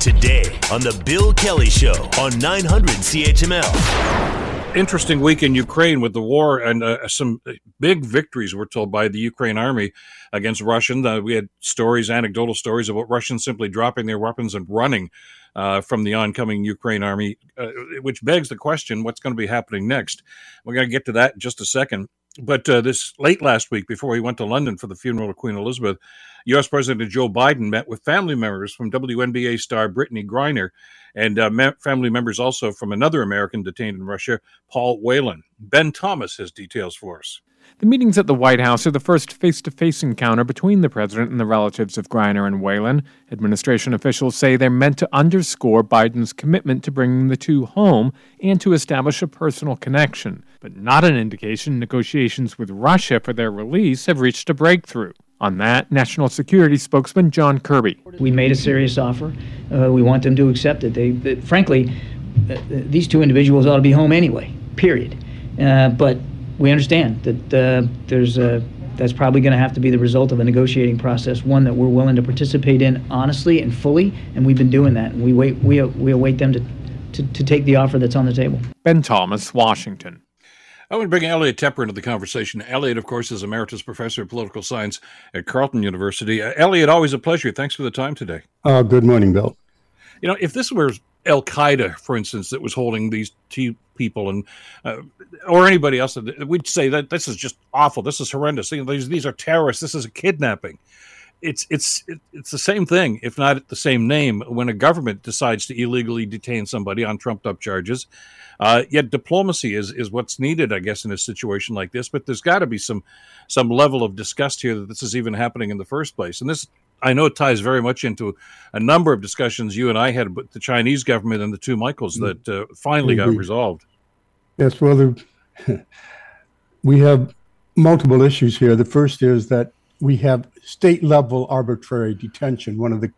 Today on The Bill Kelly Show on 900 CHML. Interesting week in Ukraine with the war and uh, some big victories, we're told, by the Ukraine army against Russian. Uh, we had stories, anecdotal stories about Russians simply dropping their weapons and running uh, from the oncoming Ukraine army, uh, which begs the question what's going to be happening next? We're going to get to that in just a second. But uh, this late last week, before he went to London for the funeral of Queen Elizabeth, U.S. President Joe Biden met with family members from WNBA star Brittney Griner and uh, family members also from another American detained in Russia, Paul Whelan. Ben Thomas has details for us. The meetings at the White House are the first face to face encounter between the president and the relatives of Griner and Whelan. Administration officials say they're meant to underscore Biden's commitment to bringing the two home and to establish a personal connection, but not an indication negotiations with Russia for their release have reached a breakthrough. On that, National Security spokesman John Kirby. We made a serious offer. Uh, we want them to accept it. They, they frankly, uh, these two individuals ought to be home anyway. Period. Uh, but we understand that uh, there's a, that's probably going to have to be the result of a negotiating process, one that we're willing to participate in honestly and fully, and we've been doing that. And we wait, we, we await them to, to, to take the offer that's on the table. Ben Thomas, Washington. I want to bring Elliot Tepper into the conversation. Elliot, of course, is emeritus professor of political science at Carleton University. Uh, Elliot, always a pleasure. Thanks for the time today. Uh, good morning, Bill. You know, if this were Al Qaeda, for instance, that was holding these two people, and uh, or anybody else, we'd say that this is just awful. This is horrendous. These these are terrorists. This is a kidnapping. It's it's it's the same thing, if not the same name, when a government decides to illegally detain somebody on trumped up charges. Uh, yet diplomacy is is what's needed, I guess, in a situation like this. But there's got to be some some level of disgust here that this is even happening in the first place. And this I know it ties very much into a number of discussions you and I had with the Chinese government and the two Michaels mm. that uh, finally got resolved. Yes, well, we have multiple issues here. The first is that we have state level arbitrary detention. One of the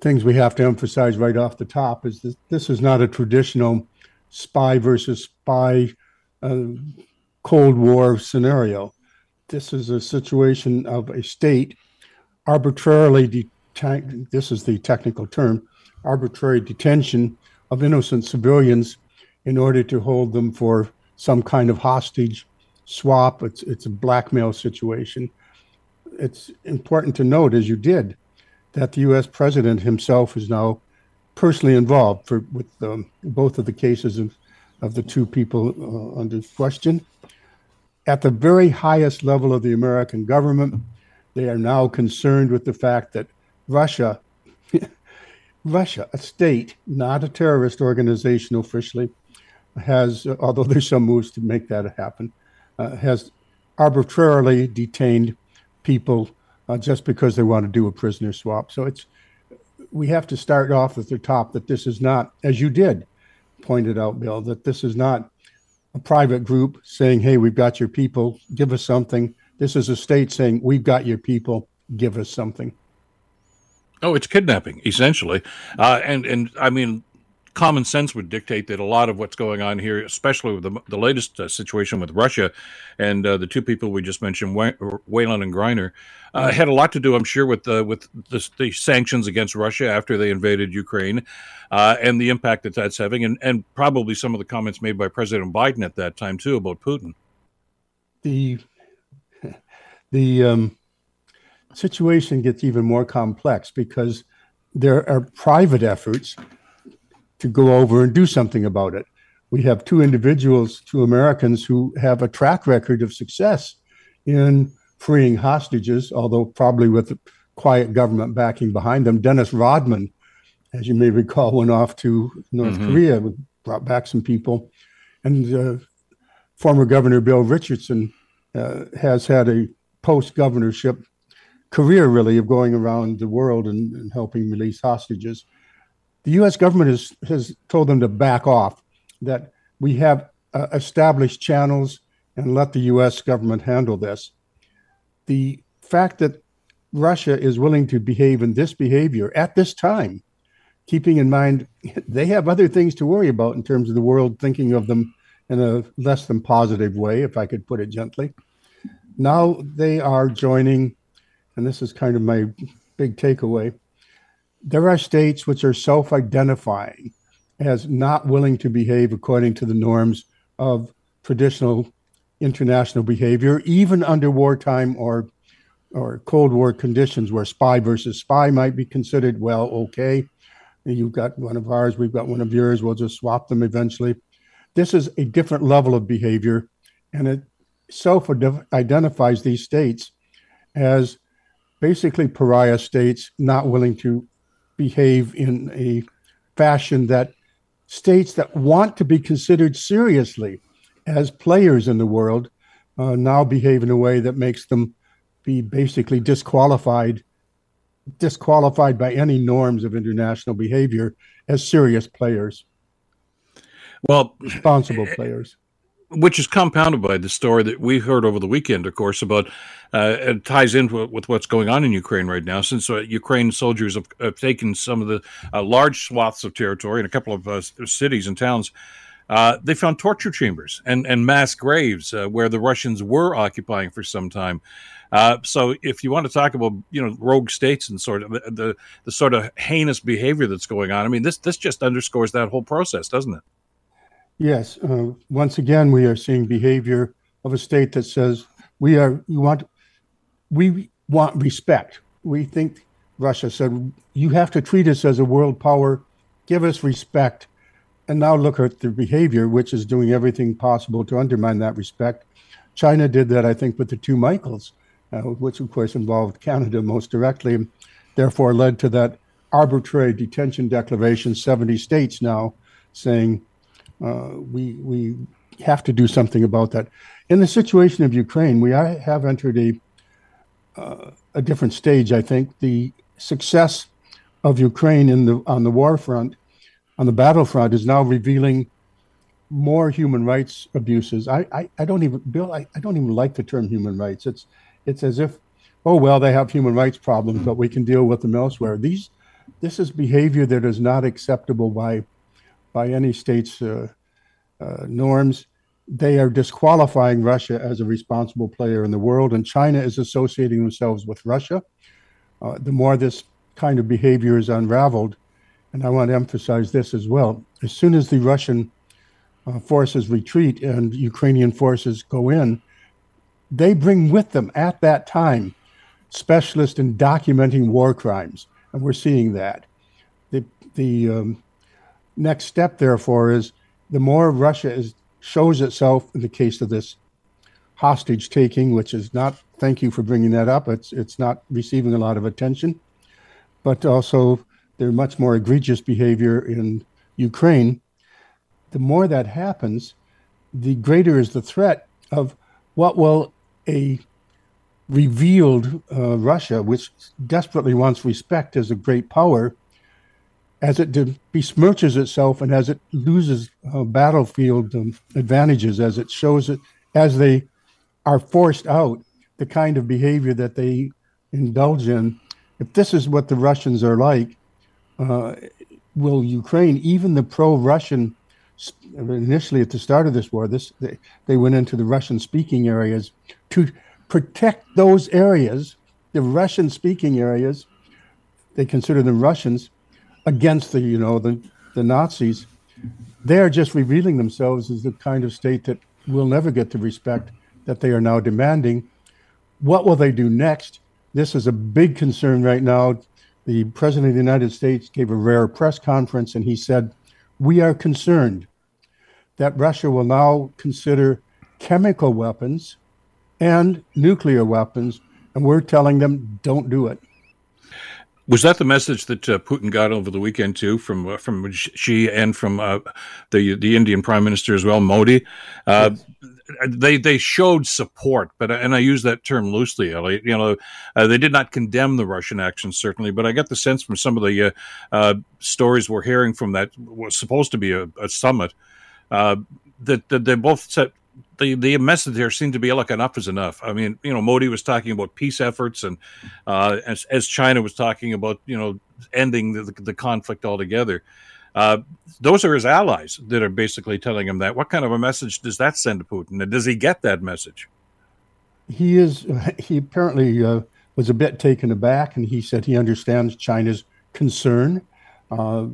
things we have to emphasize right off the top is that this is not a traditional spy versus spy uh, Cold War scenario. This is a situation of a state arbitrarily detain, this is the technical term, arbitrary detention of innocent civilians in order to hold them for some kind of hostage swap. It's, it's a blackmail situation. It's important to note, as you did, that the U.S. president himself is now personally involved for with um, both of the cases of, of the two people uh, under question. At the very highest level of the American government, they are now concerned with the fact that Russia, Russia, a state, not a terrorist organization officially, has, although there's some moves to make that happen, uh, has arbitrarily detained people uh, just because they want to do a prisoner swap. So it's we have to start off at the top that this is not, as you did, pointed out, Bill, that this is not a private group saying, "Hey, we've got your people, give us something." This is a state saying, We've got your people, give us something. Oh, it's kidnapping, essentially. Uh, and, and I mean, common sense would dictate that a lot of what's going on here, especially with the, the latest uh, situation with Russia and uh, the two people we just mentioned, Whelan and Griner, uh, had a lot to do, I'm sure, with the with the, the sanctions against Russia after they invaded Ukraine, uh, and the impact that that's having, and, and probably some of the comments made by President Biden at that time too about Putin. The the um, situation gets even more complex because there are private efforts to go over and do something about it. We have two individuals, two Americans, who have a track record of success in freeing hostages, although probably with quiet government backing behind them. Dennis Rodman, as you may recall, went off to North mm-hmm. Korea, brought back some people. And uh, former Governor Bill Richardson uh, has had a post governorship career, really, of going around the world and, and, helping release hostages. The U.S. government has, has told them to back off, that we have uh, established channels and let the U.S. government handle this. The fact that Russia is willing to behave in this behavior at this time, keeping in mind they have other things to worry about in terms of the world thinking of them in a less than positive way, if I could put it gently now they are joining, and this is kind of my big takeaway. there are states which are self identifying as not willing to behave according to the norms of traditional international behavior, even under wartime or or Cold War conditions where spy versus spy might be considered, well, okay, you've got one of ours, we've got one of yours, we'll just swap them eventually. This is a different level of behavior, and it self identifies these states as basically pariah states not willing to behave in a fashion that states that want to be considered seriously as players in the world uh, now behave in a way that makes them be basically disqualified disqualified by any norms of international behavior as serious players. Well responsible players which is compounded by the story that we heard over the weekend, of course, about uh, it ties in with, what's going on in Ukraine right now. Since uh, Ukraine soldiers have, have, taken some of the uh, large swaths of territory in a couple of uh, cities and towns, uh, they found torture chambers and, and mass graves uh, where the Russians were occupying for some time. so, if you want to talk about you know rogue states and sort of the, the, the sort of heinous behavior that's going on, I mean this this just underscores that whole process, doesn't it? Yes. Uh, once again, we are seeing behavior of a state that says we are we want we want respect. We think Russia said you have to treat us as a world power, give us respect, and now look at the behavior, which is doing everything possible to undermine that respect. China did that, I think, with the two Michaels, uh, which of course involved Canada most directly, therefore led to that arbitrary detention declaration. Seventy states now saying uh, we we have to do something about that. In the situation of Ukraine, we have entered a uh, a different stage. I think the success of Ukraine in the on the war front, on the battlefront, is now revealing more human rights abuses. I, I, I don't even Bill. I, I don't even like the term human rights. It's it's as if oh well they have human rights problems, but we can deal with them elsewhere. These this is behavior that is not acceptable by by any state's uh, uh, norms. They are disqualifying Russia as a responsible player in the world, and China is associating themselves with Russia. Uh, the more this kind of behavior is unraveled, and I want to emphasize this as well, as soon as the Russian uh, forces retreat and Ukrainian forces go in, they bring with them at that time specialists in documenting war crimes, and we're seeing that. The the um, next step, therefore, is the more Russia is, shows itself in the case of this hostage taking, which is not, thank you for bringing that up, it's, it's not receiving a lot of attention, but also their much more egregious behavior in Ukraine. The more that happens, the greater is the threat of what will a revealed uh, Russia, which desperately wants respect as a great power, as it besmirches itself and as it loses uh, battlefield um, advantages, as it shows it, as they are forced out, the kind of behavior that they indulge in. If this is what the Russians are like, uh, will Ukraine, even the pro-Russian, initially at the start of this war, this they, they went into the Russian-speaking areas to protect those areas, the Russian-speaking areas. They consider them Russians against the you know the the Nazis, they are just revealing themselves as the kind of state that will never get the respect that they are now demanding. What will they do next? This is a big concern right now. The President of the United States gave a rare press conference and he said, We are concerned that Russia will now consider chemical weapons and nuclear weapons, and we're telling them, don't do it. Was that the message that uh, Putin got over the weekend too, from uh, from Xi and from uh, the the Indian Prime Minister as well, Modi? Uh, yes. They they showed support, but and I use that term loosely, Elliot. You know, uh, they did not condemn the Russian actions certainly, but I get the sense from some of the uh, stories we're hearing from that was supposed to be a, a summit that, that they both said the the message there seemed to be like enough is enough. I mean, you know, Modi was talking about peace efforts, and uh, as as China was talking about, you know, ending the, the conflict altogether. Uh, those are his allies that are basically telling him that. What kind of a message does that send to Putin? And does he get that message? He is. He apparently uh, was a bit taken aback, and he said he understands China's concern. Uh,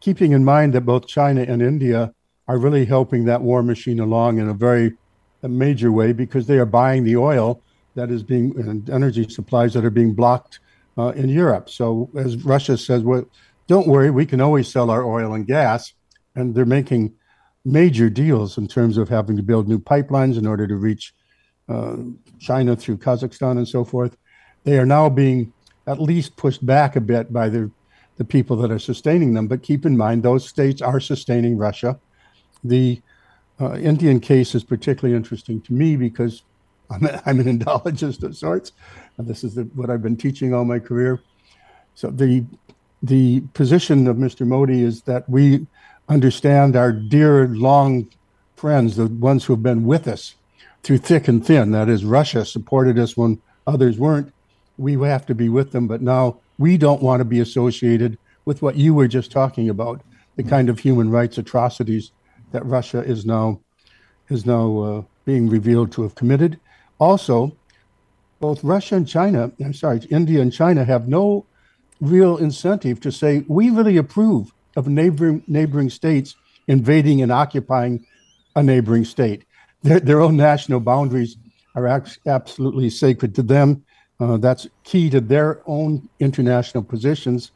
keeping in mind that both China and India are really helping that war machine along in a very a major way because they are buying the oil that is being and energy supplies that are being blocked uh, in Europe. So as Russia says, well, don't worry, we can always sell our oil and gas, and they're making major deals in terms of having to build new pipelines in order to reach uh, China through Kazakhstan and so forth. They are now being at least pushed back a bit by the the people that are sustaining them. But keep in mind, those states are sustaining Russia. The uh, Indian case is particularly interesting to me because I'm, a, I'm an Indologist of sorts, and this is the, what I've been teaching all my career. So the the position of Mr. Modi is that we understand our dear long friends, the ones who have been with us through thick and thin. That is, Russia supported us when others weren't. We have to be with them, but now we don't want to be associated with what you were just talking about, the kind of human rights atrocities that Russia is now is now uh, being revealed to have committed. Also, both Russia and China, I'm sorry, India and China have no real incentive to say we really approve of neighboring neighboring states invading and occupying a neighboring state. Their, their own national boundaries are absolutely sacred to them. Uh, that's key to their own international positions.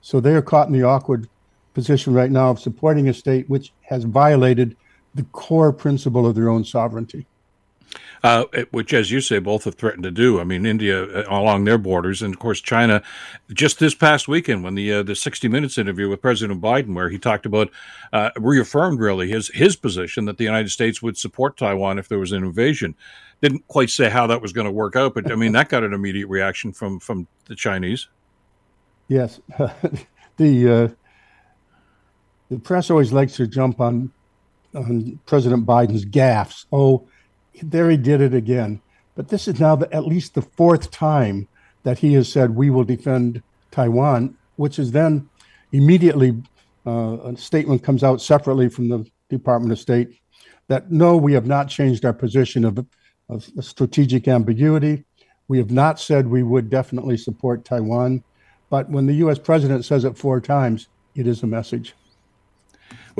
So they are caught in the awkward position right now of supporting a state which has violated the core principle of their own sovereignty. Uh, which, as you say, both have threatened to do. I mean, India uh, along their borders, and of course China. Just this past weekend, when the uh, the 60 Minutes interview with President Biden, where he talked about uh, reaffirmed really his his position that the United States would support Taiwan if there was an invasion. Didn't quite say how that was going to work out, but I mean that got an immediate reaction from from the Chinese. Yes, the uh, the press always likes to jump on on President Biden's gaffes. Oh, there he did it again. But this is now the, at least the fourth time that he has said we will defend Taiwan, which is then immediately uh, a statement comes out separately from the Department of State that no, we have not changed our position of, of strategic ambiguity. We have not said we would definitely support Taiwan. But when the U.S. president says it four times, it is a message.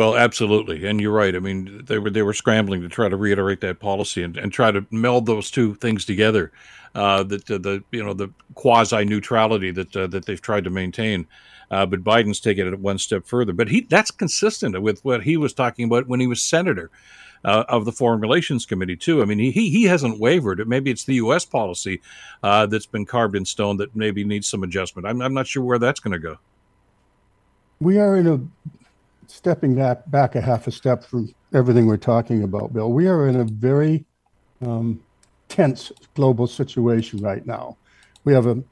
Well, absolutely, and you're right. I mean, they were they were scrambling to try to reiterate that policy and, and try to meld those two things together. Uh, that the, the you know the quasi neutrality that uh, that they've tried to maintain. Uh, but Biden's taken it one step further. But he that's consistent with what he was talking about when he was senator uh, of the Foreign Relations Committee too. I mean, he he hasn't wavered. Maybe it's the U.S. policy uh, that's been carved in stone that maybe needs some adjustment. I'm I'm not sure where that's going to go. We are in a stepping that back a half a step from everything we're talking about, Bill, we are in a very um, tense global situation right now. We have a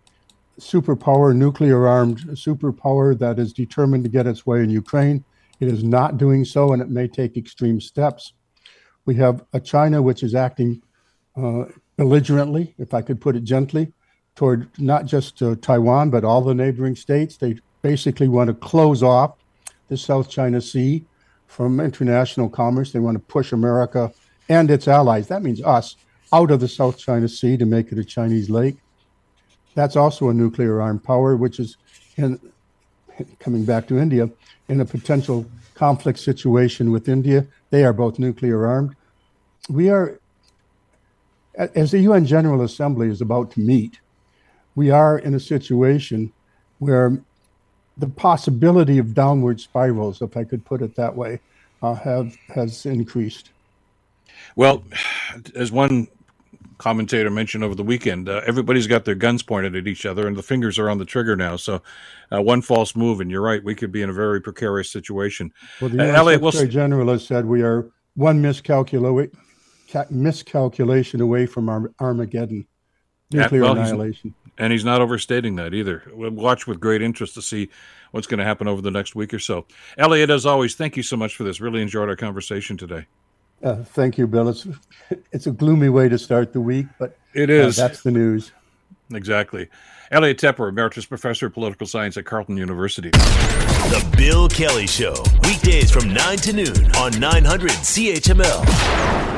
superpower, nuclear armed superpower that is determined to get its way in Ukraine. It is not doing so, and it may take extreme steps. We have a China which is acting uh, belligerently, if I could put it gently, toward not just uh, Taiwan, but all the neighboring states. They basically want to close off the South China Sea from international commerce. They want to push America and its allies, that means us, out of the South China Sea to make it a Chinese lake. That's also a nuclear armed power, which is in, coming back to India in a potential conflict situation with India. They are both nuclear armed. We are, as the UN General Assembly is about to meet, we are in a situation where the possibility of downward spirals, if I could put it that way, uh, have has increased. Well, as one commentator mentioned over the weekend, uh, everybody's got their guns pointed at each other, and the fingers are on the trigger now. So, uh, one false move, and you're right, we could be in a very precarious situation. Well, the uh, Secretary we'll... General has said we are one miscalculation miscalculation away from Armageddon, nuclear well, annihilation and he's not overstating that either. We'll watch with great interest to see what's going to happen over the next week or so. Elliot, as always, thank you so much for this. Really enjoyed our conversation today. Uh, thank you, Bill. It's it's a gloomy way to start the week, but it is. Uh, that's the news. Exactly. Elliot Tepper, Emeritus Professor of Political Science at Carleton University. The Bill Kelly Show, weekdays from 9 to noon on 900 CHML.